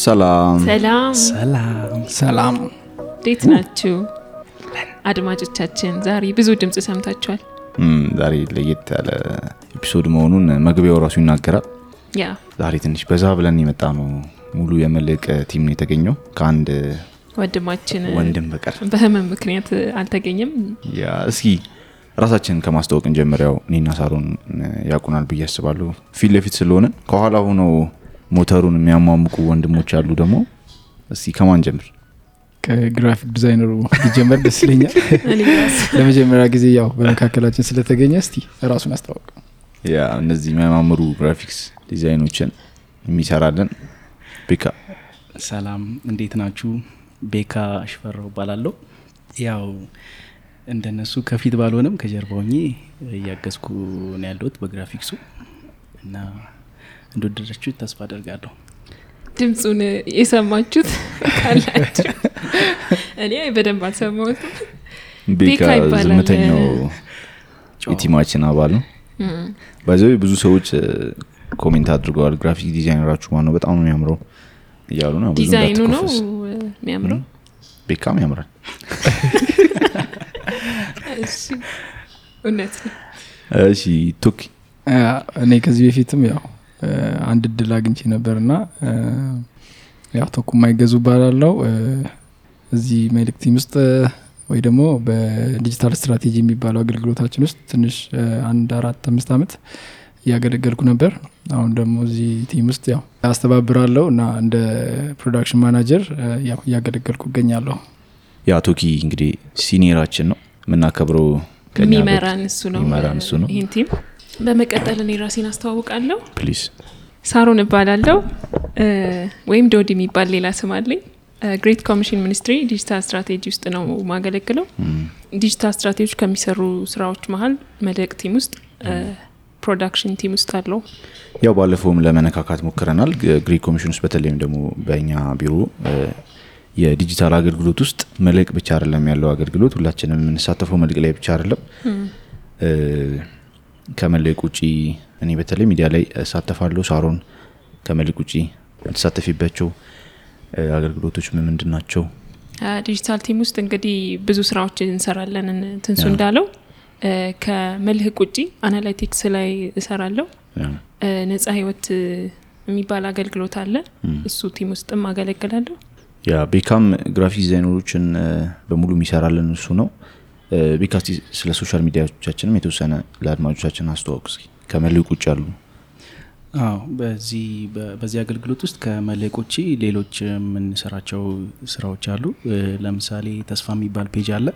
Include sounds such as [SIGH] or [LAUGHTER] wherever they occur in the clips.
ሰላም ሰላም ሰላም ሰላም እንዴት ናችሁ አድማጮቻችን? ዛሬ ብዙ ድምፅ ሰምታችኋል። ዛሬ ለየት ያለ episode መሆኑን መግቢያው ራሱ ይናገራል። ya ዛሬ ትንሽ በዛ ብለን የመጣ ነው። ሙሉ የመልሕቅ team ነው የተገኘው ከአንድ ወንድማችን ወንድም በቀር። በህመም ምክንያት አልተገኘም። ya እስኪ ራሳችንን ከማስታወቅ እንጀምር። ያው እኔና ሳሮን ያውቁናል ብዬ አስባለሁ። ፊት ለፊት ስለሆነ ከኋላ ሆነው ሞተሩን የሚያሟሙቁ ወንድሞች አሉ። ደግሞ እስኪ ከማን ጀምር? ከ graphic designer ኡ ሊጀመር ደስ ይለኛል። [LAUGHS] ለመጀመሪያ ጊዜ ያው በመካከላችን ስለተገኘ እስቲ ራሱን አስታወቅ። ya እነዚህ የሚያማምሩ graphics design ኦችን የሚሰራለን ቤካ ሰላም እንዴት ናችሁ? ቤካ ሽፈራው እባላለሁ። ያው እንደነሱ ከፊት ባልሆነም ከጀርባ ሆኜ እያገዝኩ ነው ያለሁት በግራፊክሱ እና እንደወደዳችሁ ተስፋ አደርጋለሁ። ድምፁን የሰማችሁት ካላችሁ እኔ በደንብ አልሰማሁትም። ቤካ ዝምተኛው የ team ኣችን አባል ነው። በዚህ ብዙ ሰዎች comment አድርገዋል። graphic designer ኣችሁ ማነው በጣም ነው የሚያምረው እያሉ ነው። ዲዛይኑ ነው የሚያምረው። ቤካም ያምራል። [LAUGHS] እውነት ነው። እሺ ቱኪ እኔ ከዚህ በፊትም ያው እ፣ አንድ እድል አግኝቼ ነበር እና እ፣ ያው ተኩ የማይገዙ ባላለው እዚህ መልሕቅ ቲም ውስጥ ወይ ደግሞ በዲጂታል ስትራቴጂ የሚባለው አገልግሎታችን ውስጥ ትንሽ አንድ አራት አምስት ዓመት እያገለገልኩ ነበር። አሁን ደግሞ እዚህ ቲም ውስጥ ያው አስተባብራለሁ እና እንደ production manager ያው እያገለገልኩ እገኛለሁ። ya ቱኪ እንግዲህ senior ኣችን ነው የምናከብረው። የሚመራን እሱ ነው የሚመራን እሱ ነው። ይህን team። በመቀጠል እኔ ራሴን አስተዋውቃለሁ። please ሳሮን እባላለሁ ወይም ዶዲ የሚባል ሌላ ስም አለኝ። ግሬት ኮሚሽን ሚኒስትሪ digital strategy ውስጥ ነው ማገለግለው። digital strategy ዎች ከሚሰሩ ስራዎች መሀል መልሕቅ team ውስጥ production team ውስጥ አለሁ። ያው ባለፈውም ለመነካካት ሞክረናል። ግሬት ኮሚሽን ውስጥ በተለይም ደግሞ በእኛ ቢሮ የዲጂታል አገልግሎት ውስጥ መልሕቅ ብቻ አይደለም ያለው አገልግሎት፣ ሁላችንም የምንሳተፈው መልሕቅ ላይ ብቻ አይደለም። እ፣ ከመልሕቅ ውጪ እኔ በተለይ ሚዲያ ላይ እሳተፋለሁ። ሳሮን ከመልሕቅ ውጪ የምትሳተፊባቸው አገልግሎቶች ምን ምንድን ናቸው? digital team ውስጥ እንግዲህ ብዙ ስራዎች እንሰራለን። እን- ትንሱ እንዳለው እ፣ ከመልሕቅ ውጪ analytics ላይ እሰራለሁ። ነጻ ህይወት የሚባል አገልግሎት አለ። እሱ team ውስጥም አገለግላለሁ። ya ቤካም graphic designer ኦችን በሙሉ የሚሰራልን እሱ ነው። ቤካ እስቲ ስለ social media ዎቻችንም የተወሰነ ለአድማጮቻችን አስተዋውቅ እስኪ ውጭ አሉ። አዎ በዚህ በዚህ አገልግሎት ውስጥ ከመልሕቅ ውጪ ሌሎች የምንሰራቸው ስራዎች አሉ። ለምሳሌ ተስፋ የሚባል ፔጅ አለ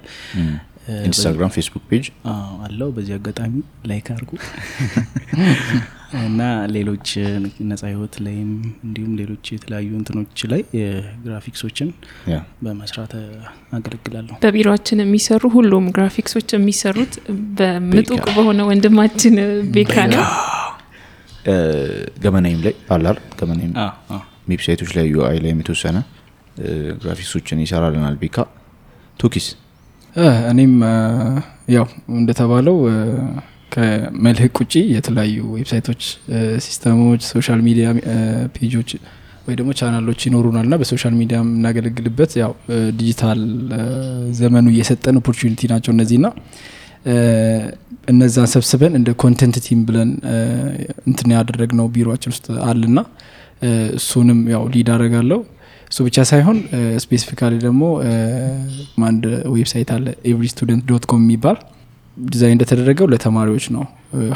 ኢንስታግራም፣ ፌስቡክ ፔጅ አዎ፣ አለው። በዚህ አጋጣሚ ላይክ አድርጉ [LAUGHS] እና ሌሎች ነጻ ህይወት ላይም እንዲሁም ሌሎች የተለያዩ እንትኖች ላይ የግራፊክሶችን ያ በመስራት አገለግላለሁ። በቢሮችን የሚሰሩ ሁሉም ግራፊክሶች የሚሰሩት በምጡቅ በሆነ ወንድማችን ቤካ ነው። ገመናይም ላይ አላል ገመናይም website ኦች ላይ UI ላይ የተወሰነ ግራፊክሶችን ይሰራልናል ቤካ። ቱኪስ እኔም ያው እንደተባለው እ፣ ከመልሕቅ ውጪ የተለያዩ website ኦች፣ system ኦች፣ social media page ኦች ወይ ደግሞ ቻናሎች ይኖሩናል ና በ social media የምናገለግልበት ያው ዲጂታል ዘመኑ እየሰጠን opportunity ናቸው እነዚህ ና እነዛን ሰብስበን እንደ content team ብለን እንትን ያደረግነው ቢሮችን ውስጥ አለና እሱንም ያው lead አደርጋለሁ። እሱ ብቻ ሳይሆን specifically ደግሞ አንድ website አለ every student dot com የሚባል። ዲዛይን እንደተደረገው ለተማሪዎች ነው።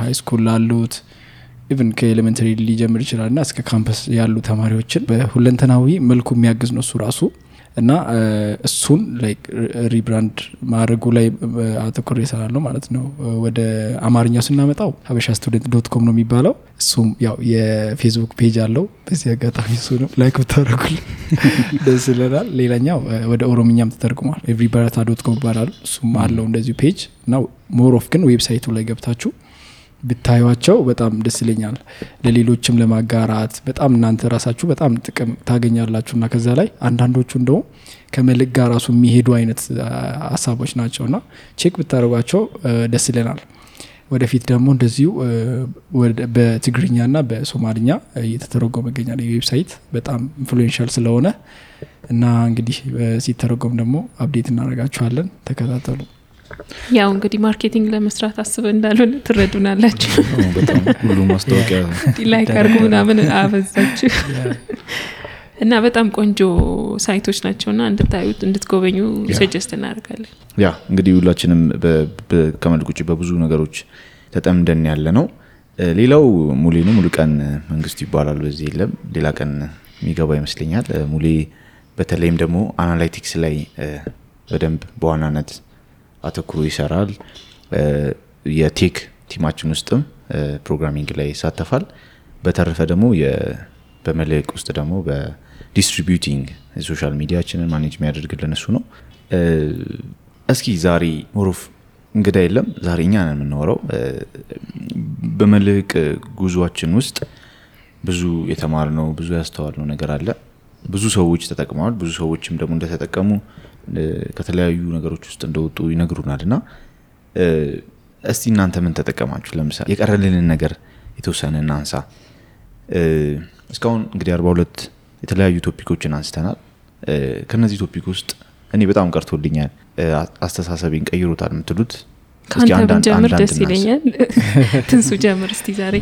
high school ላሉት even ከ elementary ሊጀምር ይችላል ና እስከ ካምፐስ ያሉ ተማሪዎችን በሁለንተናዊ መልኩ የሚያግዝ ነው እሱ ራሱ እና እሱን like rebrand ማድረጉ ላይ አተኩሬ እሰራለሁ ማለት ነው። ወደ አማርኛው ስናመጣው ሀበሻ student dot com ነው የሚባለው። እሱም ያው የፌስቡክ page አለው። በዚህ አጋጣሚ እሱ ነው like ብታደረጉልን [LAUGHS] ደስ ይለናል። ሌላኛው ወደ ኦሮምኛም ተተርጉሟል። every dot com ይባላሉ። እሱም አለው እንደዚሁ page እና more of ግን website ኡ ላይ ገብታችሁ ብታዩቸው በጣም ደስ ይለኛል። ለሌሎችም ለማጋራት በጣም እናንተ ራሳችሁ በጣም ጥቅም ታገኛላችሁ እና ከዛ ላይ አንዳንዶቹ እንደውም ከመልሕቅ ጋር ራሱ የሚሄዱ አይነት ሀሳቦች ናቸው እና check ብታደርጓቸው ደስ ይለናል። ወደፊት ደግሞ እንደዚሁ በትግርኛና በሶማልኛ እየተተረጎመ ይገኛል። የ website በጣም influential ስለሆነ እና እንግዲህ ሲተረጎም ደግሞ update እናደርጋችኋለን። ተከታተሉ። ያው እንግዲህ marketing ለመስራት አስበ እንዳልሆነ ትረዱናላችሁ። ሁሉ ማስታወቂያ like አርጉ ምናምን አበዛችሁ እና በጣም ቆንጆ site ኦች ናቸው እና እንድታዩት እንድትጎበኙ suggest እናደርጋለን። ያ እንግዲህ ሁላችንም ከመልሕቅ ውጭ በብዙ ነገሮች ተጠምደን ያለ ነው። ሌላው ሙሌ ነው። ሙሉ ቀን መንግስቱ ይባላል። በዚህ የለም ሌላ ቀን የሚገባ ይመስለኛል። ሙሌ በተለይም ደግሞ analytics ላይ በደንብ በዋናነት አተኩሮ ይሰራል። የ tech team አችን ውስጥም programming ላይ ይሳተፋል። በተረፈ ደግሞ በመልህቅ ውስጥ ደግሞ በ distributing የ social media ችንን manage የሚያደርግልን እሱ ነው። እስኪ ዛሬ more of እንግዳ የለም። ዛሬ እኛ ነን የምናወራው። በመልህቅ ጉዟችን ውስጥ ብዙ የተማርነው ብዙ ያስተዋልነው ነገር አለ። ብዙ ሰዎች ተጠቅመዋል። ብዙ ሰዎችም ደግሞ እንደተጠቀሙ ከተለያዩ ነገሮች ውስጥ እንደወጡ ይነግሩናል እና እስቲ እናንተ ምን ተጠቀማችሁ? ለምሳሌ የቀረልንን ነገር የተወሰነ እናንሳ። እስካሁን እንግዲህ አርባ ሁለት የተለያዩ topic ኦችን አንስተናል። ከነዚህ topic ውስጥ እኔ በጣም ቀርቶልኛል፣ አስተሳሰቤን ቀይሮታል የምትሉት ከአንተ ብንጀምር ደስ ይለኛል። [LAUGHS] ትንሱ ጀምር እስቲ ዛሬ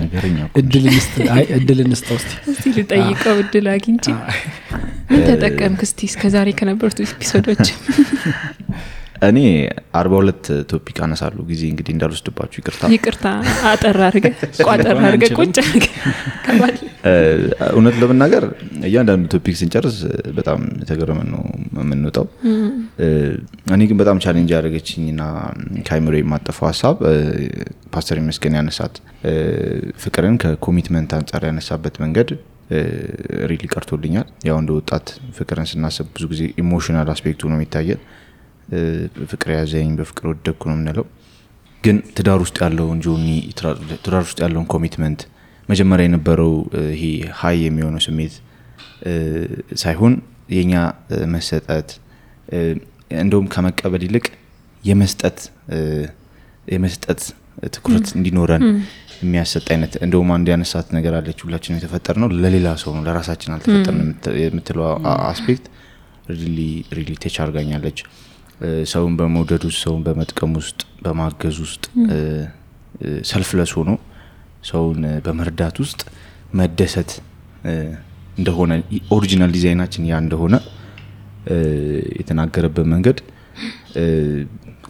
እድል እንስጥ- አይ እድል እንስጠው እስቲ። እስቲ ልጠይቀው እድል አግኝቼ ምን ተጠቀምክ እስቲ እስከዛሬ ከነበሩት episode ኦች? [LAUGHS] እኔ አርባ ሁለት topic አነሳለሁ። ጊዜ እንግዲህ እንዳልወስድባችሁ ይቅርታ። ይቅርታ አጠር አድርገህ ቋጠር አድርገህ ቁጭ እውነት ለመናገር እያንዳንዱ ቶፒክ ስንጨርስ በጣም ተገረመን ነው የምንወጣው። እኔ ግን በጣም challenge ያደረገችኝና ከአይምሮ የማጠፋው ሀሳብ ፓስተር ይመስገን ያነሳት ፍቅርን ከ commitment አንጻር ያነሳበት መንገድ really ቀርቶልኛል። ያው እንደ ወጣት ፍቅርን ስናስብ ብዙ ጊዜ emotional aspect ኡ ነው የሚታየን። ፍቅር ያዘኝ በፍቅር ወደቅኩ ነው የምንለው ግን ትዳር ውስጥ ያለውን ጆኒ ትዳር ውስጥ ያለውን commitment መጀመሪያ የነበረው ይሄ high የሚሆነው ስሜት ሳይሆን የኛ መሰጠት እንደውም ከመቀበል ይልቅ የመስጠት የመስጠት ትኩረት እንዲኖረን የሚያሰጥ አይነት እንደውም አንድ ያነሳት ነገር አለች። ሁላችን የተፈጠርነው ለሌላ ሰው ነው ለራሳችን አልተፈጠርንም የምት- የምትለው aspect really touch አርጋኛለች። እ፣ ሰውን በመውደድ ውስጥ ሰውን በመጥቀም ውስጥ በማገዝ ውስጥ selfless ሆኖ ሰውን በመርዳት ውስጥ መደሰት እንደሆነ original design አችን ያ እንደሆነ የተናገረበት መንገድ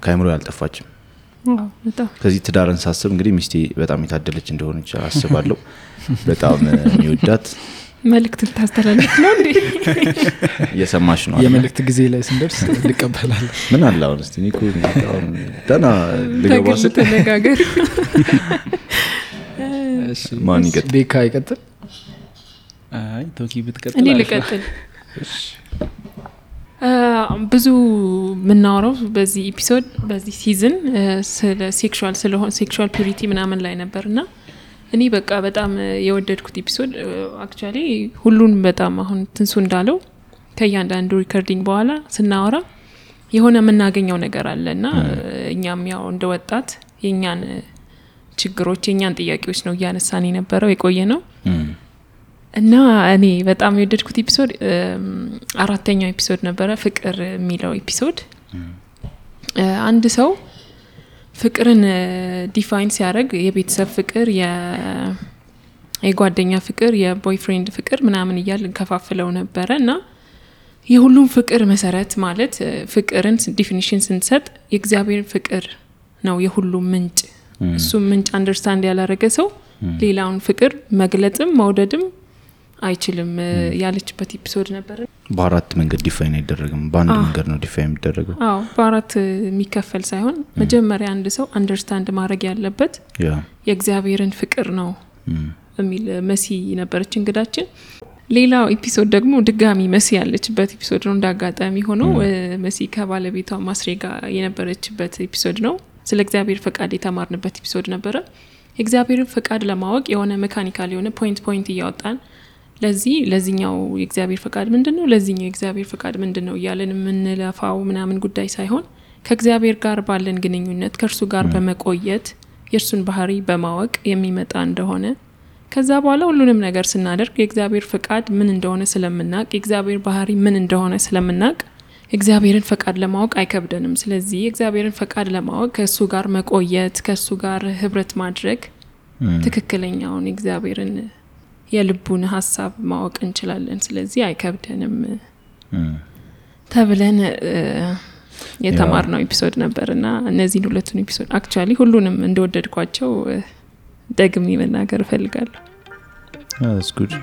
ከአይምሮ ያልጠፋችም። በጣም ከዚህ ትዳርን ሳስብ እንግዲህ ሚስቴ በጣም የታደለች እንደሆነች አስባለሁ። በጣም የሚወዳት መልእክት ልታስተላልፍ ነው እንዴ? [LAUGHS] እየሰማሽ ነው? የመልእክት ጊዜ ላይ ስንደርስ እንቀበላለን። ምን አለ አሁን እስቲ እኔ እኮ በጣም ደህና ልገባ ስል ተነጋገር። [LAUGHS] ማን ይቀጥል? ቤካ ይቀጥል። አይ ቶኪ ብትቀጥል እኔ ልቀጥል። አ፣ ብዙ የምናወራው በዚህ episode በዚህ season ስለ sexual ስለሆን sexual purity ምናምን ላይ ነበር እና እኔ በቃ በጣም የወደድኩት episode actually ሁሉን በጣም አሁን ትንሱ እንዳለው ከእያንዳንዱ recording በኋላ ስናወራ የሆነ የምናገኘው ነገር አለ እና እኛም ያው እንደ ወጣት የእኛን ችግሮች የእኛን ጥያቄዎች ነው እያነሳን የነበረው የቆየ ነው እና እኔ በጣም የወደድኩት episode አራተኛው episode ነበረ ፍቅር የሚለው episode። አንድ ሰው ፍቅርን define ሲያደርግ የቤተሰብ ፍቅር የጓደኛ ፍቅር የ boyfriend ፍቅር ምናምን እያልን እንከፋፍለው ነበረ። እና የሁሉም ፍቅር መሰረት ማለት ፍቅርን definition ስንሰጥ የእግዚአብሔር ፍቅር ነው የሁሉም ምንጭ። እሱም ምንጭ understand ያላረገ ሰው ሌላውን ፍቅር መግለጥም መውደድም አይችልም ያለችበት episode ነበር በአራት መንገድ define አይደረግም። በአንድ መንገድ ነው define የሚደረገው። አዎ በአራት የሚከፈል ሳይሆን መጀመሪያ አንድ ሰው understand ማድረግ ያለበት የእግዚአብሔርን ፍቅር ነው የሚል መሲ ነበረች እንግዳችን። ሌላው episode ደግሞ ድጋሚ መሲ ያለችበት episode ነው። እንደ አጋጣሚ ሆኖ መሲ ከባለቤቷ ማስሬ ጋር የነበረችበት episode ነው። ስለ እግዚአብሔር ፈቃድ የተማርንበት episode ነበረ። የእግዚአብሔርን ፈቃድ ለማወቅ የሆነ mechanical የሆነ point point እያወጣን ለዚህ ለዚኛው የእግዚአብሔር ፈቃድ ምንድን ነው፣ ለዚኛው የእግዚአብሔር ፈቃድ ምንድን ነው እያለን የምንለፋው ምናምን ጉዳይ ሳይሆን ከእግዚአብሔር ጋር ባለን ግንኙነት ከእርሱ ጋር በመቆየት የእርሱን ባህሪ በማወቅ የሚመጣ እንደሆነ ከዛ በኋላ ሁሉንም ነገር ስናደርግ የእግዚአብሔር ፈቃድ ምን እንደሆነ ስለምናቅ የእግዚአብሔር ባህሪ ምን እንደሆነ ስለምናቅ የእግዚአብሔርን ፈቃድ ለማወቅ አይከብደንም። ስለዚህ የእግዚአብሔርን ፈቃድ ለማወቅ ከእሱ ጋር መቆየት፣ ከእሱ ጋር ህብረት ማድረግ ትክክለኛውን የእግዚአብሔርን የልቡን ሀሳብ ማወቅ እንችላለን። ስለዚህ አይከብደንም ተብለን የተማርነው episode ነበር እና እነዚህን ሁለቱን episode actually ሁሉንም እንደወደድኳቸው ደግሜ መናገር እፈልጋለሁ። ጉድ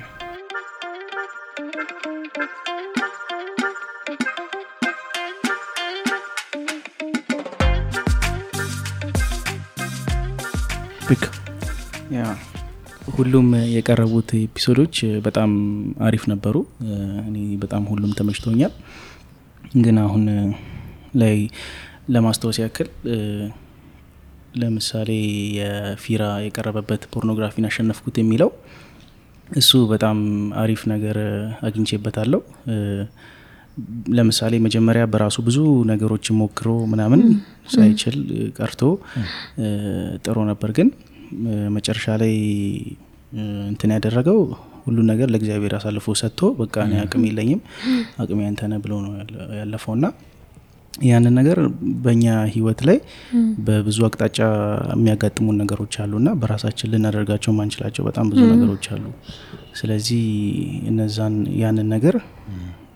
ሁሉም የቀረቡት episode ኦች በጣም አሪፍ ነበሩ። እኔ በጣም ሁሉም ተመችቶኛል። ግን አሁን ላይ ለማስታወስ ያህል ለምሳሌ የፊራ የቀረበበት ፖርኖግራፊን አሸነፍኩት የሚለው እሱ በጣም አሪፍ ነገር አግኝቼበታለሁ። ለምሳሌ መጀመሪያ በራሱ ብዙ ነገሮችን ሞክሮ ምናምን ሳይችል ቀርቶ ጥሩ ነበር። ግን መጨረሻ ላይ እንትን ያደረገው ሁሉን ነገር ለእግዚአብሔር አሳልፎ ሰጥቶ በቃ እኔ አቅም የለኝም አቅም ያንተነ ብሎ ነው ያለፈው። እና ያንን ነገር በእኛ ህይወት ላይ በብዙ አቅጣጫ የሚያጋጥሙን ነገሮች አሉ። እና በራሳችን ልናደርጋቸው ማንችላቸው በጣም ብዙ ነገሮች አሉ። ስለዚህ እነዛን ያንን ነገር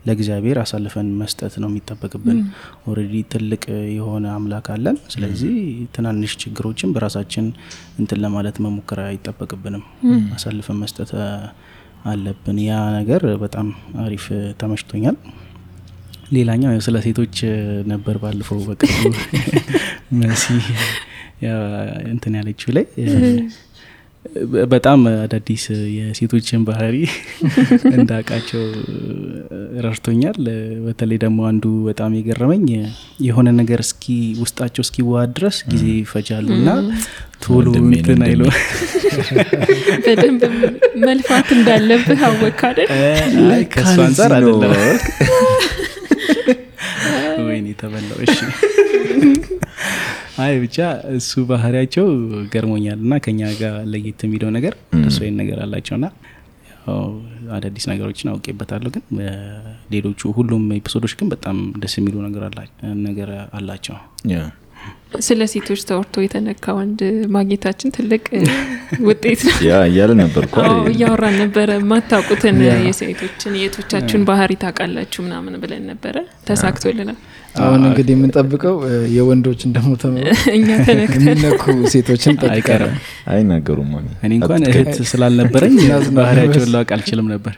ለእግዚአብሔር አሳልፈን መስጠት ነው የሚጠበቅብን። already ትልቅ የሆነ አምላክ አለን። ስለዚህ ትናንሽ ችግሮችን በራሳችን እንትን ለማለት መሞከር አይጠበቅብንም። አሳልፈን መስጠት አለብን። ያ ነገር በጣም አሪፍ ተመችቶኛል። ሌላኛው ስለ ሴቶች ነበር ባለፈው በቅርቡ [LAUGHS] መሲ እንትን ያለችው ላይ በጣም አዳዲስ የሴቶችን ባህሪ [LAUGHS] እንዳውቃቸው ረድቶኛል። በተለይ ደግሞ አንዱ በጣም የገረመኝ የሆነ ነገር እስኪ ውስጣቸው እስኪዋሃድ ድረስ ጊዜ ይፈጃሉ እና ቶሎ እንትን አይሎ [LAUGHS] በደንብ መልፋት እንዳለብህ አወቅ አይደል? ከእሱ አንጻር አይደለም። [LAUGHS] ወይኔ ተበላው። እሺ አይ ብቻ እሱ ባህሪያቸው ገርሞኛል እና ከኛ ጋር ለየት የሚለው ነገር እሱ ይን ነገር አላቸው ና አዳዲስ ነገሮችን አውቄበታለሁ። ግን ሌሎቹ ሁሉም ኤፒሶዶች ግን በጣም ደስ የሚሉ ነገር አላቸው። ስለ ሴቶች ተወርቶ የተነካ ወንድ ማግኘታችን ትልቅ [LAUGHS] ውጤት ነው። ያ እያለ ነበር እኮ እያወራን ነበረ። የማታውቁትን የሴቶችን የቶቻችሁን ባህሪ ታውቃላችሁ ምናምን ብለን ነበረ። ተሳክቶልናል። አሁን እንግዲህ የምንጠብቀው የወንዶችን ደግሞ [LAUGHS] እኛ ተነክተን የሚነኩ ሴቶችን አይቀርም። አይናገሩም። እኔ እንኳን እህት ስላልነበረኝ [LAUGHS] ባህሪያቸውን ላውቅ አልችልም ነበር።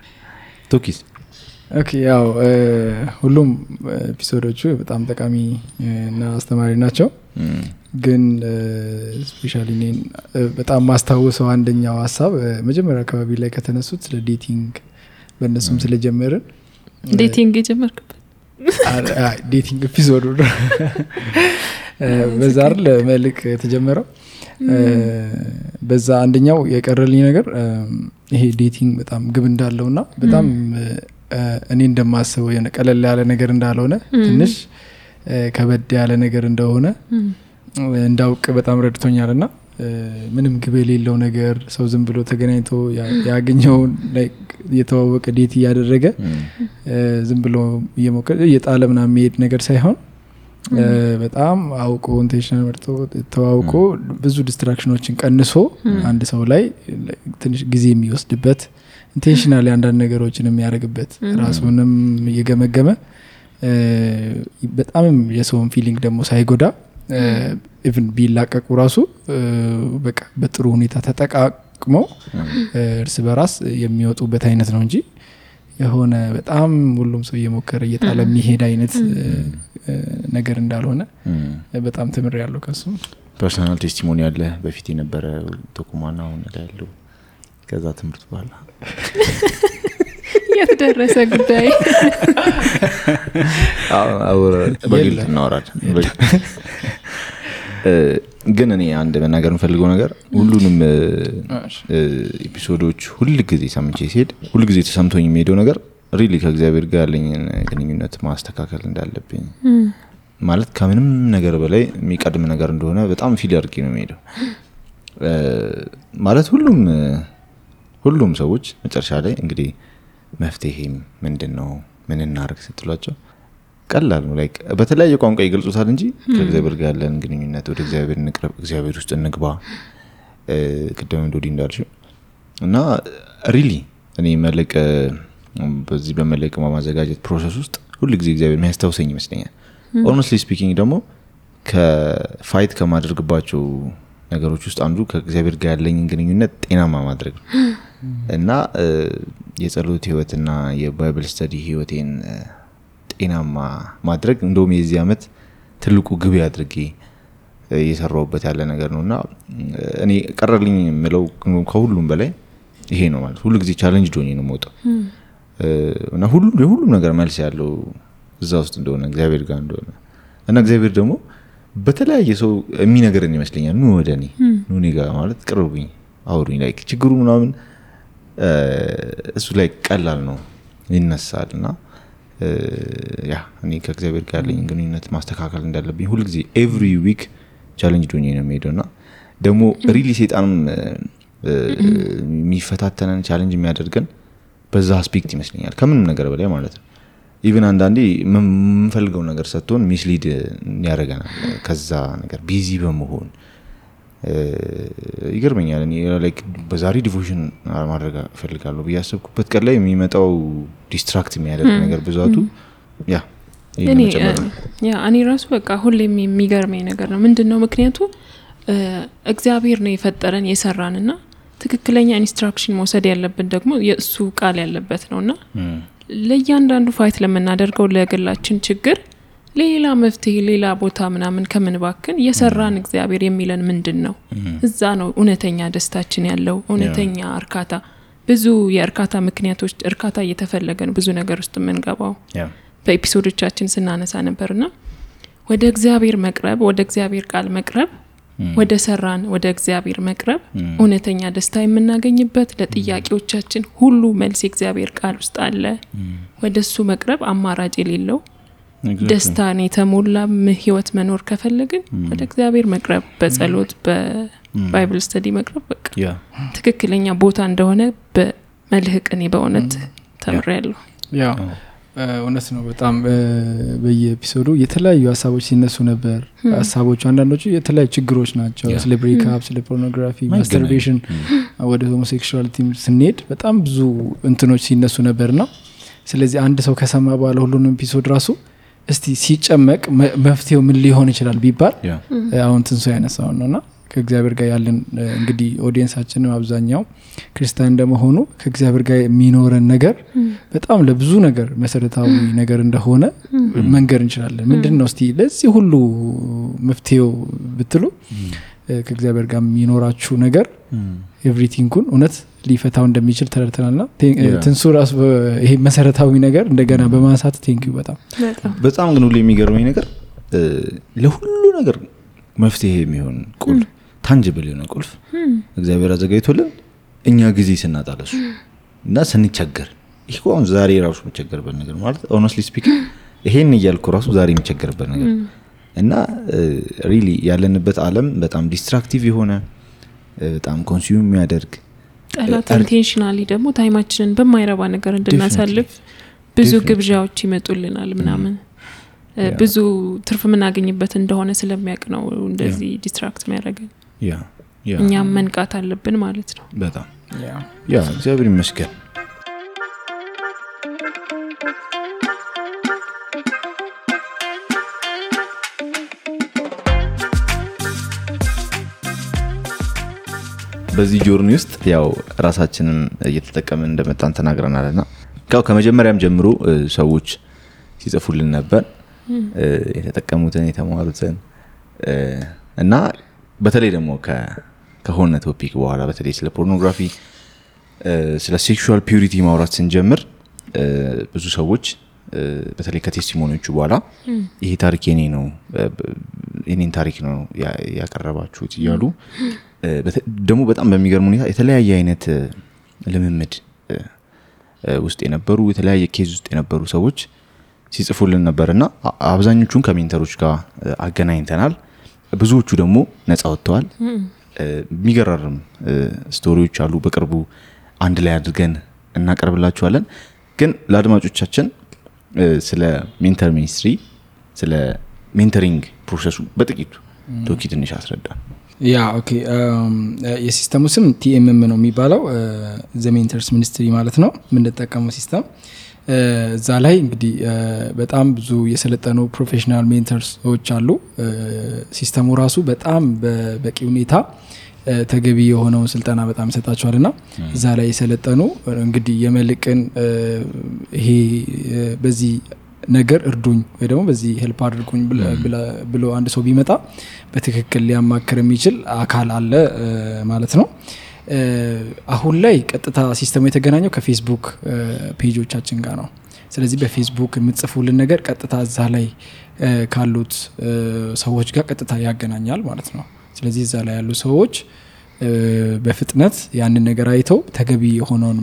ቶኪስ ኦኬ ያው ሁሉም ኤፒሶዶቹ በጣም ጠቃሚ እና አስተማሪ ናቸው። ግን ስፔሻሊ እኔን በጣም ማስታውሰው አንደኛው ሀሳብ መጀመሪያ አካባቢ ላይ ከተነሱት ስለ ዴቲንግ በእነሱም ስለጀመርን ዴቲንግ የጀመርክበት? dating episode ኡ በዛ አይደል መልክ የተጀመረው? በዛ አንደኛው የቀረልኝ ነገር ይሄ dating በጣም ግብ እንዳለው ና በጣም እኔ እንደማስበው የሆነ ቀለል ያለ ነገር እንዳልሆነ ትንሽ ከበድ ያለ ነገር እንደሆነ እንዳውቅ በጣም ረድቶኛል ና ምንም ግብ የሌለው ነገር ሰው ዝም ብሎ ተገናኝቶ ያገኘውን እየተዋወቀ date እያደረገ ዝም ብሎ እየሞከረ እየጣለ ምናምን የሚሄድ ነገር ሳይሆን በጣም አውቆ intentional መርጦ ተዋውቆ ብዙ distraction ኦችን ቀንሶ አንድ ሰው ላይ ትንሽ ጊዜ የሚወስድበት intentional አንዳንድ ነገሮችን የሚያደርግበት ራሱንም እየገመገመ በጣምም የሰውን feeling ደግሞ ሳይጎዳ even ቢላቀቁ ራሱ በቃ በጥሩ ሁኔታ ተጠቃቅመው እርስ በራስ የሚወጡበት አይነት ነው እንጂ የሆነ በጣም ሁሉም ሰው እየሞከረ እየጣለ የሚሄድ አይነት ነገር እንዳልሆነ በጣም ትምር ያለው ከሱ። ፐርሶናል ቴስቲሞኒ ያለ በፊት የነበረ ተቁማና አሁን ያለው ከዛ ትምህርት በኋላ የተደረሰ ጉዳይ። በግል እናወራለን። ግን እኔ አንድ መናገር የምፈልገው ነገር ሁሉንም episode ኦች ሁል ጊዜ ሰምቼ ሲሄድ ሁል ጊዜ ተሰምቶኝ የሚሄደው ነገር really ከእግዚአብሔር ጋር ያለኝን ግንኙነት ማስተካከል እንዳለብኝ ማለት ከምንም ነገር በላይ የሚቀድም ነገር እንደሆነ በጣም feel አድርጌ ነው የሚሄደው ማለት ሁሉም ሁሉም ሰዎች መጨረሻ ላይ እንግዲህ መፍትሄም ምንድን ነው ምን እናርግ ስትሏቸው ቀላል ነው። ላይክ በተለያየ ቋንቋ ይገልጹታል እንጂ ከእግዚአብሔር ጋር ያለን ግንኙነት ወደ እግዚአብሔር እንቅረብ እግዚአብሔር ውስጥ እንግባ። እ፣ ቅድም እንዶዲ እንዳልሽው እና ሪሊ እኔ መለቅ በዚህ በመለቅ ማዘጋጀት ፕሮሰስ ውስጥ ሁል ጊዜ እግዚአብሔር የሚያስታውሰኝ ይመስለኛል። ኦነስትሊ ስፒኪንግ ደግሞ ከፋይት ከማደርግባቸው ነገሮች ውስጥ አንዱ ከእግዚአብሔር ጋር ያለኝን ግንኙነት ጤናማ ማድረግ ነው። [GASPS] እና የጸሎት ህይወትና የ Bible study ህይወቴን ጤናማ ማድረግ እንደውም የዚህ ዓመት ትልቁ ግብ አድርጌ እ፣ እየሰራሁበት ያለ ነገር ነው። እና እኔ ቀረልኝ የምለው ከሁሉም በላይ ይሄ ነው ማለት ሁሉ ጊዜ ቻለንጅ ዶኝ ነው እ፣ እና ሁሉ የሁሉም ነገር መልስ ያለው እዛ ውስጥ እንደሆነ እግዚአብሔር ጋር እንደሆነ እና እግዚአብሔር ደግሞ በተለያየ ሰው የሚነገረን ይመስለኛል። ኑ ወደ እኔ። ኑ እኔ ጋር ማለት ቅርቡኝ አውሩኝ። ላይ ችግሩ ምናምን እሱ ላይ ቀላል ነው። ይነሳል እና ያ እኔ ከእግዚአብሔር ጋር ያለኝ ግንኙነት ማስተካከል እንዳለብኝ ሁልጊዜ ኤቭሪ ዊክ ቻለንጅ ዶኜ ነው የሚሄደው እና ደግሞ ሪሊ ሴጣንም የሚፈታተነን ቻለንጅ የሚያደርገን በዛ አስፔክት ይመስለኛል። ከምንም ነገር በላይ ማለት ነው ኢቨን አንዳንዴ የምንፈልገው ነገር ሰጥቶን ሚስሊድ ያደረገናል ከዛ ነገር busy በመሆን። ይገርመኛል። በዛሬ devotion ማድረግ እፈልጋለሁ ብዬ ያሰብኩበት ቀን ላይ የሚመጣው distract የሚያደርግ ነገር ብዛቱ ያ እኔ ራሱ በቃ ሁሌም የሚገርመኝ ነገር ነው። ምንድን ነው ምክንያቱ እግዚአብሔር ነው የፈጠረን የሰራን ና ትክክለኛ instruction መውሰድ ያለብን ደግሞ የእሱ ቃል ያለበት ነው እና ለእያንዳንዱ ፋይት ለምናደርገው ለግላችን ችግር ሌላ መፍትሄ ሌላ ቦታ ምናምን ከምንባክን የሰራን እግዚአብሔር የሚለን ምንድን ነው እዛ ነው እውነተኛ ደስታችን ያለው እውነተኛ እርካታ። ብዙ የእርካታ ምክንያቶች እርካታ እየተፈለገ ነው ብዙ ነገር ውስጥ የምንገባው። በኤፒሶዶቻችን ስናነሳ ነበርና ወደ እግዚአብሔር መቅረብ ወደ እግዚአብሔር ቃል መቅረብ ወደ ሰራን ወደ እግዚአብሔር መቅረብ እውነተኛ ደስታ የምናገኝበት ለጥያቄዎቻችን ሁሉ መልስ የእግዚአብሔር ቃል ውስጥ አለ። ወደ እሱ መቅረብ አማራጭ የሌለው. ደስታን የተሞላ ም- ህይወት መኖር ከፈለግን ወደ እግዚአብሔር መቅረብ በጸሎት በ Bible study መቅረብ በቃ ትክክለኛ ቦታ እንደሆነ በመልህቅ እኔ በእውነት ተምሬያለሁ እውነት ነው በጣም በየ episode ኡ የተለያዩ ሀሳቦች ሲነሱ ነበር። ሀሳቦቹ አንዳንዶቹ የተለያዩ ችግሮች ናቸው። ስለ breakup ስለ pornography masturbation ወደ homosexuality ስንሄድ በጣም ብዙ እንትኖች ሲነሱ ነበር ና ስለዚህ አንድ ሰው ከሰማ በኋላ ሁሉንም episode ራሱ እስቲ ሲጨመቅ መፍትሄው ምን ሊሆን ይችላል ቢባል አሁን ትንሱ ያነሳውን ነው እና ከእግዚአብሔር ጋር ያለን እንግዲህ audience ኣችንም አብዛኛው ክርስቲያን እንደመሆኑ ከእግዚአብሔር ጋር የሚኖረን ነገር በጣም ለብዙ ነገር መሰረታዊ ነገር እንደሆነ መንገር እንችላለን። ምንድን ነው እስቲ ለዚህ ሁሉ መፍትሄው ብትሉ ከእግዚአብሔር ጋር የሚኖራችሁ ነገር everything ኡን እውነት ሊፈታው እንደሚችል ተረድተናል። ና Yeah. ትንሱ ራሱ በ- ይሄ መሰረታዊ ነገር እንደገና በማንሳት thank you በጣም። በጣም። በጣም ግን ሁሉ የሚገርመኝ ነገር ለሁሉ ነገር መፍትሄ የሚሆን ቁልፍ tangible የሆነ ቁልፍ እግዚአብሔር አዘጋጅቶልን እኛ ጊዜ ስናጣ ለሱ እና ስንቸገር። ይህ አሁን ዛሬ ራሱ የምቸገርበት ነገር ማለት honestly speaking ይሄን እያልኩ ራሱ ዛሬ የምቸገርበት ነገር እና really ያለንበት አለም በጣም distractive የሆነ በጣም consume የሚያደርግ ጠላት intentionally ደግሞ time ኣችንን በማይረባ ነገር እንድናሳልፍ ብዙ. ግብዣዎች ይመጡልናል ምናምን. ብዙ ትርፍ የምናገኝበት እንደሆነ ስለሚያውቅ ነው እንደዚህ distract የሚያደርገን እኛም መንቃት አለብን ማለት ነው። በጣም yeah. እግዚአብሔር ይመስገን። በዚህ journey ውስጥ ያው ራሳችንን እየተጠቀምን እንደመጣን ተናግረናል ና ያው ከመጀመሪያም ጀምሮ ሰዎች ሲጽፉልን ነበር እ፣ የተጠቀሙትን የተማሩትን እና በተለይ ደግሞ ከሆነ topic በኋላ በተለይ ስለ ፖርኖግራፊ ስለ sexual purity ማውራት ስንጀምር ብዙ ሰዎች በተለይ ከ testimony ዎቹ በኋላ ይሄ ታሪክ የኔ ነው የኔን ታሪክ ነው ያቀረባችሁት እያሉ ደግሞ በጣም በሚገርም ሁኔታ የተለያየ አይነት ልምምድ ውስጥ የነበሩ የተለያየ case ውስጥ የነበሩ ሰዎች ሲጽፉልን ነበር እና አብዛኞቹን ከ mentor ኦች ጋር አገናኝተናል ብዙዎቹ ደግሞ ነፃ ወጥተዋል የሚገራርም story ዎች አሉ። በቅርቡ አንድ ላይ አድርገን እናቀርብላችኋለን። ግን ለአድማጮቻችን ስለ mentor ministry ስለ mentoring process ኡ በጥቂቱ ቶኪ ትንሽ አስረዳን። yeah okay የ system ኡ ስም TMM ነው የሚባለው The Mentors Ministry ማለት ነው የምንጠቀመው system እዛ ላይ እንግዲህ በጣም ብዙ የሰለጠኑ professional mentors ኦች አሉ። system ኡ ራሱ በጣም በበቂ ሁኔታ ተገቢ የሆነውን ስልጠና በጣም ይሰጣቸዋል። ና እዛ ላይ የሰለጠኑ እንግዲህ የመልህቅን ይሄ በዚህ ነገር እርዱኝ ወይ ደግሞ በዚህ help አድርጉኝ ብሎ አንድ ሰው ቢመጣ በትክክል ሊያማክር የሚችል አካል አለ ማለት ነው። አሁን ላይ ቀጥታ system ኡ የተገናኘው ከፌስቡክ page ኦቻችን ጋር ነው። ስለዚህ በፌስቡክ የምትጽፉልን ነገር ቀጥታ እዛ ላይ ካሉት ሰዎች ጋር ቀጥታ ያገናኛል ማለት ነው። ስለዚህ እዛ ላይ ያሉ ሰዎች በፍጥነት ያንን ነገር አይተው ተገቢ የሆነውን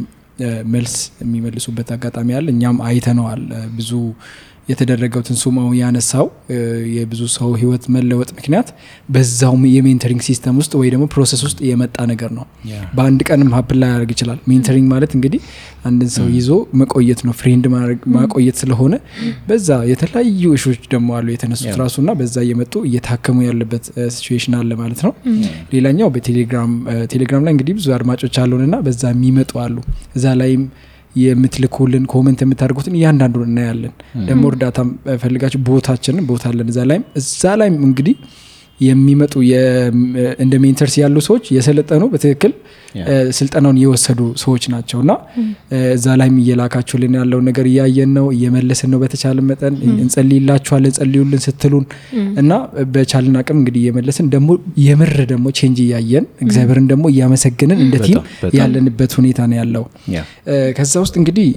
መልስ የሚመልሱበት አጋጣሚ አለ። እኛም አይተነዋል። ብዙ የተደረገው ትንሱማው ያነሳው የብዙ ሰው ህይወት መለወጥ ምክንያት በዛው የ mentoring system ውስጥ ወይ ደግሞ process ውስጥ የመጣ ነገር ነው። በአንድ ቀንም happen ላያደርግ ይችላል። mentoring ማለት እንግዲህ አንድን ሰው ይዞ መቆየት ነው፣ friend ማቆየት ስለሆነ በዛ የተለያዩ issue ኦች ደግሞ አሉ የተነሱት ራሱና በዛ እየመጡ እየታከሙ ያለበት situation አለ ማለት ነው። ሌላኛው በቴሌግራም ቴሌግራም ላይ እንግዲህ ብዙ አድማጮች አሉንና በዛ የሚመጡ አሉ። እዛ ላይም የምትልኩልን comment የምታደርጉትን እያንዳንዱን እናያለን። ደግሞ እርዳታም ፈልጋችሁ ቦታችንን ቦታ አለን እዛ ላይም እዛ ላይም እንግዲህ የሚመጡ እንደ mentors ያሉ ሰዎች የሰለጠኑ በትክክል ስልጠናውን የወሰዱ ሰዎች ናቸው እና እዛ ላይም እየላካችሁልን ያለውን ነገር እያየን ነው፣ እየመለስን ነው። በተቻለ መጠን እንጸልይላችኋለን፣ ጸልዩልን ስትሉን እና በቻልን አቅም እንግዲህ እየመለስን ደግሞ የምር ደግሞ change እያየን እግዚአብሔርን ደግሞ እያመሰግንን እንደ team ያለንበት ሁኔታ ነው ያለው። ከዛ ውስጥ እንግዲህ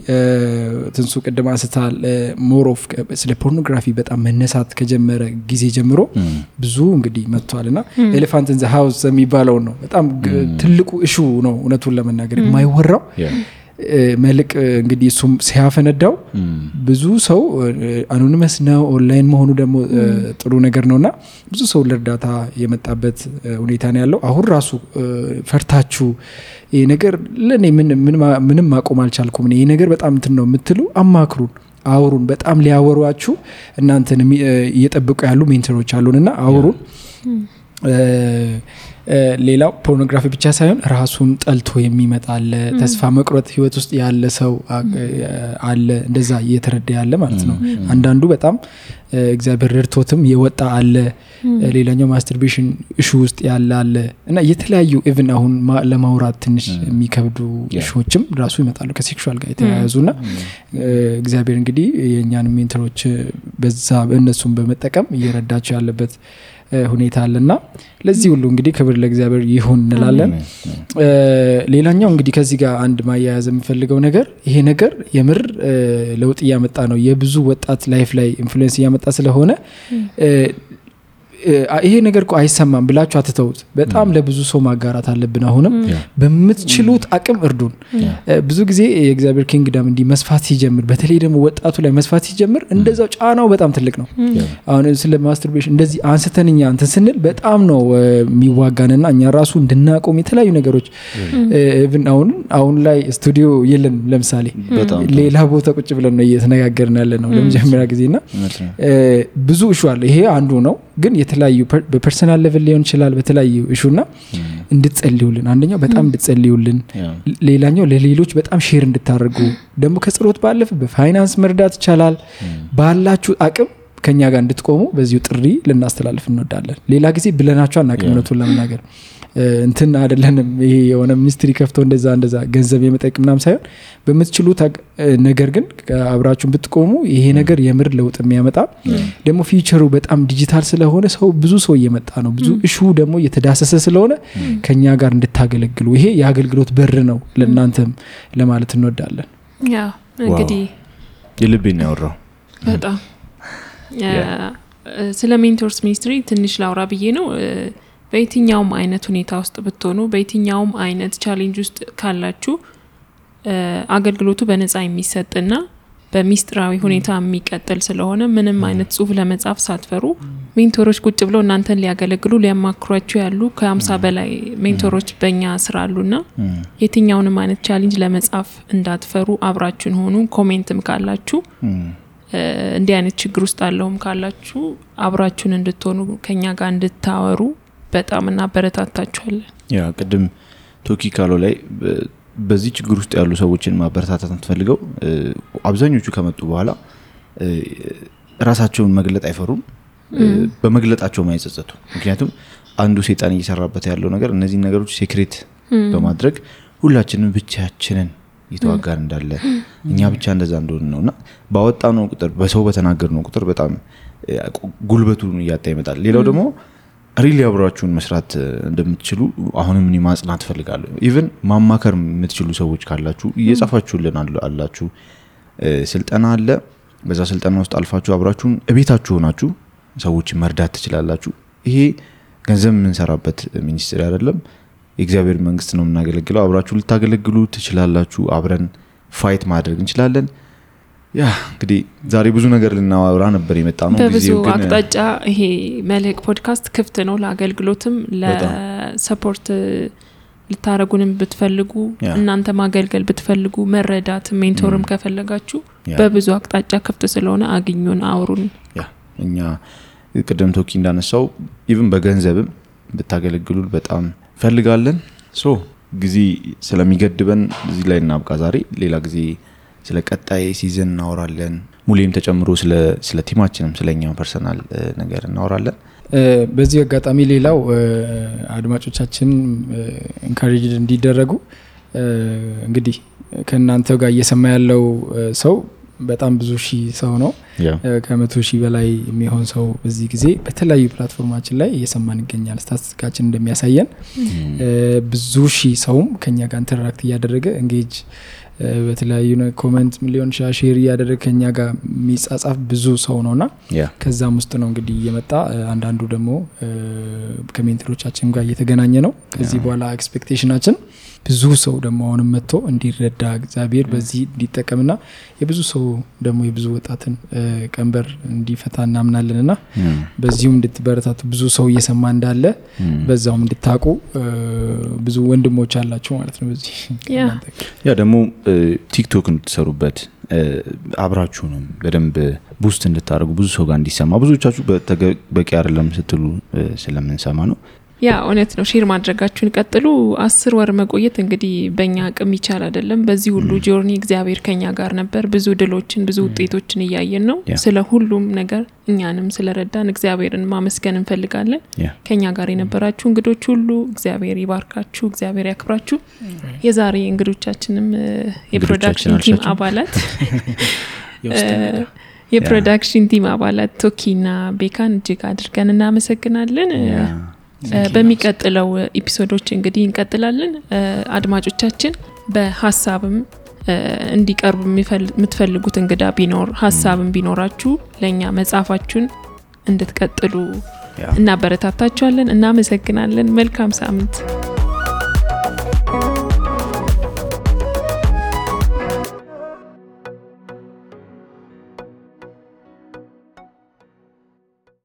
ትንሱ ቅድም አንስቷል more of ስለ ፖርኖግራፊ በጣም መነሳት ከጀመረ ጊዜ ጀምሮ ብዙ እንግዲህ መጥቷል እና elephant the house የሚባለውን ነው በጣም ትልቁ issue ው ነው እውነቱን ለመናገር የማይወራው መልህቅ እንግዲህ እሱም ሲያፈነዳው ብዙ ሰው anonymous ነው ኦንላይን መሆኑ ደግሞ ጥሩ ነገር ነው እና ብዙ ሰው ለእርዳታ የመጣበት ሁኔታ ነው ያለው። አሁን ራሱ ፈርታችሁ ይህ ነገር ለእኔ ምንም ማቆም አልቻልኩም ይህ ነገር በጣም እንትን ነው የምትሉ አማክሩን፣ አውሩን። በጣም ሊያወሯችሁ እናንተን እየጠበቁ ያሉ mentor ኦች አሉን እና አውሩን። ሌላው ፖርኖግራፊ ብቻ ሳይሆን ራሱን ጠልቶ የሚመጣ አለ። ተስፋ መቁረጥ ህይወት ውስጥ ያለ ሰው አለ። እንደዛ እየተረዳ ያለ ማለት ነው። አንዳንዱ በጣም እግዚአብሔር ረድቶትም የወጣ አለ። ሌላኛው masturbation issue ውስጥ ያለ አለ እና የተለያዩ even አሁን ለማውራት ትንሽ የሚከብዱ issue ኦችም ራሱ ይመጣሉ ከ sexual ጋር የተያያዙ ና እግዚአብሔር እንግዲህ የእኛን mentor ኦች በዛ እነሱን በመጠቀም እየረዳቸው ያለበት ሁኔታ አለና ለዚህ ሁሉ እንግዲህ ክብር ለእግዚአብሔር ይሁን እንላለን። ሌላኛው እንግዲህ ከዚህ ጋር አንድ ማያያዝ የምፈልገው ነገር ይሄ ነገር የምር ለውጥ እያመጣ ነው። የብዙ ወጣት life ላይ influence እያመጣ ስለሆነ ይሄ ነገር እኮ አይሰማም ብላችሁ አትተውት። በጣም ለብዙ ሰው ማጋራት አለብን። አሁንም። በምትችሉት አቅም እርዱን። ብዙ ጊዜ የእግዚአብሔር kingdom እንዲህ መስፋት ሲጀምር፣ በተለይ ደግሞ ወጣቱ ላይ መስፋት ሲጀምር እንደዛው ጫናው በጣም ትልቅ ነው። አሁን ስለ masturbation እንደዚህ አንስተን እኛ እንትን ስንል በጣም ነው የሚዋጋንና እኛ ራሱ እንድናቆም የተለያዩ ነገሮች አሁን አሁን ላይ ስቱዲዮ የለን ለምሳሌ። ሌላ ቦታ ቁጭ ብለን ነው እየተነጋገርን ያለነው ለመጀመሪያ ጊዜ ብዙ issue አለ። ይሄ አንዱ ነው፣ ግን የተለያዩ per- በ personal level ሊሆን ይችላል። በተለያዩ issue ና እንድትጸልዩልን፣ አንደኛው በጣም እንድትጸልዩልን፣ ሌላኛው ለሌሎች በጣም share እንድታደርጉ ደግሞ ከጸሎት ባለፈ በፋይናንስ መርዳት ይቻላል። ባላችሁ አቅም ከኛ ጋር እንድትቆሙ በዚሁ ጥሪ ልናስተላልፍ እንወዳለን። ሌላ ጊዜ ብለናቸው አናውቅም እውነቱን ለመናገር እንትን አይደለንም። ይሄ የሆነ ሚኒስትሪ ከፍተው እንደዛ እንደዛ ገንዘብ የመጠቅ ምናምን ሳይሆን እ፣ ነገር ግን አብራችሁን ብትቆሙ ይሄ ነገር የምር ለውጥ የሚያመጣ ደግሞ ፊውቸሩ በጣም ዲጂታል ስለሆነ ሰው ብዙ ሰው እየመጣ ነው። ብዙ እሹ ደግሞ እየተዳሰሰ ስለሆነ ከኛ ጋር እንድታገለግሉ ይሄ የአገልግሎት በር ነው ለእናንተም ለማለት እንወዳለን። እንግዲህ የልቤን ነው ያወራሁ። በጣም ስለ Mentors Ministry ትንሽ ላውራ ብዬ ነው። በየትኛውም አይነት ሁኔታ ውስጥ ብትሆኑ፣ በየትኛውም አይነት challenge ውስጥ ካላችሁ አገልግሎቱ በነፃ የሚሰጥና በሚስጥራዊ ሁኔታ የሚቀጥል ስለሆነ ምንም አይነት ጽሁፍ ለመጻፍ ሳትፈሩ mentor ኦች ቁጭ ብለው እናንተን ሊያገለግሉ ሊያማክሯችሁ ያሉ ከሀምሳ በላይ mentor ኦች በእኛ ስራ አሉና የትኛውንም አይነት challenge ለመጻፍ እንዳትፈሩ፣ አብራችሁን ሆኑ። comment ም ካላችሁ እንዲህ አይነት ችግር ውስጥ አለሁም ካላችሁ አብራችሁን እንድትሆኑ ከኛ ጋር እንድታወሩ በጣም እናበረታታችኋለን። Yeah ቅድም ቶኪ ካለው ላይ በዚህ ችግር ውስጥ ያሉ ሰዎችን ማበረታታት የምትፈልገው አብዛኞቹ ከመጡ በኋላ ራሳቸውን መግለጥ አይፈሩም፣ በመግለጣቸው አይጸጸቱ። ምክንያቱም አንዱ ሴጣን እየሰራበት ያለው ነገር እነዚህን ነገሮች secret በማድረግ ሁላችንም ብቻችንን እየተዋጋን እንዳለ እኛ ብቻ እንደዛ እንደሆን ነው እና ባወጣ ነው ቁጥር በሰው በተናገር ነው ቁጥር በጣም ጉልበቱን እያጣ ይመጣል። ሌላው ደግሞ really አብራችሁን መስራት እንደምትችሉ አሁንም እኔ ማጽናት እፈልጋለሁ። even ማማከር የምትችሉ ሰዎች ካላችሁ እየጻፋችሁልን አላችሁ። ስልጠና አለ። በዛ ስልጠና ውስጥ አልፋችሁ አብራችሁን እቤታችሁ ሆናችሁ ሰዎችን መርዳት ትችላላችሁ። ይሄ ገንዘብ የምንሰራበት ministry አይደለም። የእግዚአብሔር መንግስት ነው የምናገለግለው። አብራችሁ ልታገለግሉ ትችላላችሁ። አብረን fight ማድረግ እንችላለን። Yeah እንግዲህ ዛሬ ብዙ ነገር ልናወራ ነበር የመጣነው። በብዙ አቅጣጫ ይሄ መልህቅ ፖድካስት ክፍት ነው ለአገልግሎትም ለ support ልታደርጉንም ብትፈልጉ እናንተ ማገልገል ብትፈልጉ መረዳት mentor ም ከፈለጋችሁ በብዙ አቅጣጫ ክፍት ስለሆነ አግኙን፣ አውሩን። Yeah እኛ ቅድም ቶኪ እንዳነሳው even በገንዘብም ብታገለግሉ በጣም ፈልጋለን። so ጊዜ ስለሚገድበን እዚህ ላይ እናብቃ ዛሬ። ሌላ ጊዜ ስለ ቀጣይ season እናወራለን። ሙሌም ተጨምሮ ስለ- team ኣችንም ስለ እኛ personal ነገር እናወራለን። በዚህ አጋጣሚ ሌላው አድማጮቻችን encouraged እንዲደረጉ እንግዲህ ከእናንተ ጋር እየሰማ ያለው ሰው በጣም ብዙ ሺህ ሰው ነው። ከመቶ ሺህ በላይ የሚሆን ሰው በዚህ ጊዜ በተለያዩ platform ኣችን ላይ እየሰማን ይገኛል። statistic ኣችን እንደሚያሳየን ብዙ ሺህ ሰውም ከኛ ጋር interact እያደረገ engage በተለያዩ comment ሚሊዮን ሻ share እያደረገ ከኛ ጋር የሚጻጻፍ ብዙ ሰው ነውና Yeah ከዛም ውስጥ ነው እንግዲህ እየመጣ አንዳንዱ ደግሞ ከ mentor ኦቻችን ጋር እየተገናኘ ነው። ከዚህ በኋላ expectation ኣችን ብዙ ሰው ደግሞ አሁንም መጥቶ እንዲረዳ እግዚአብሔር በዚህ እንዲጠቀምና የብዙ ሰው ደግሞ የብዙ ወጣትን ቀንበር እንዲፈታ እናምናለን እና በዚሁም እንድትበረታቱ ብዙ ሰው እየሰማ እንዳለ በዛውም እንድታውቁ ብዙ ወንድሞች አላችሁ ማለት ነው። በዚህ Yeah። ደግሞ TikTok እንድትሰሩበት አብራችሁንም በደንብ boost እንድታደርጉ ብዙ ሰው ጋር እንዲሰማ ብዙዎቻችሁ በቂ አይደለም ስትሉ ስለምንሰማ ነው። Yeah እውነት ነው። share ማድረጋችሁን ቀጥሉ። አስር ወር መቆየት እንግዲህ በእኛ አቅም ይቻል አይደለም። በዚህ ሁሉ journey እግዚአብሔር ከኛ ጋር ነበር። ብዙ ድሎችን፣ ብዙ ውጤቶችን እያየን ነው። ስለ ሁሉም ነገር እኛንም ስለረዳን እግዚአብሔርን ማመስገን እንፈልጋለን። ከኛ ጋር የነበራችሁ እንግዶች ሁሉ እግዚአብሔር ይባርካችሁ፣ እግዚአብሔር ያክብራችሁ። የዛሬ እንግዶቻችንም የ production team? አባላት [LAUGHS] የ production team አባላት ቶኪና ቤካን እጅግ አድርገን እናመሰግናለን። በሚቀጥለው episode ኦች እንግዲህ እንቀጥላለን። አድማጮቻችን በሀሳብም እንዲቀርቡ የምትፈልጉት እንግዳ ቢኖር ሀሳብም ቢኖራችሁ ለእኛ መጻፋችሁን እንድትቀጥሉ እናበረታታችኋለን። እናመሰግናለን። መልካም ሳምንት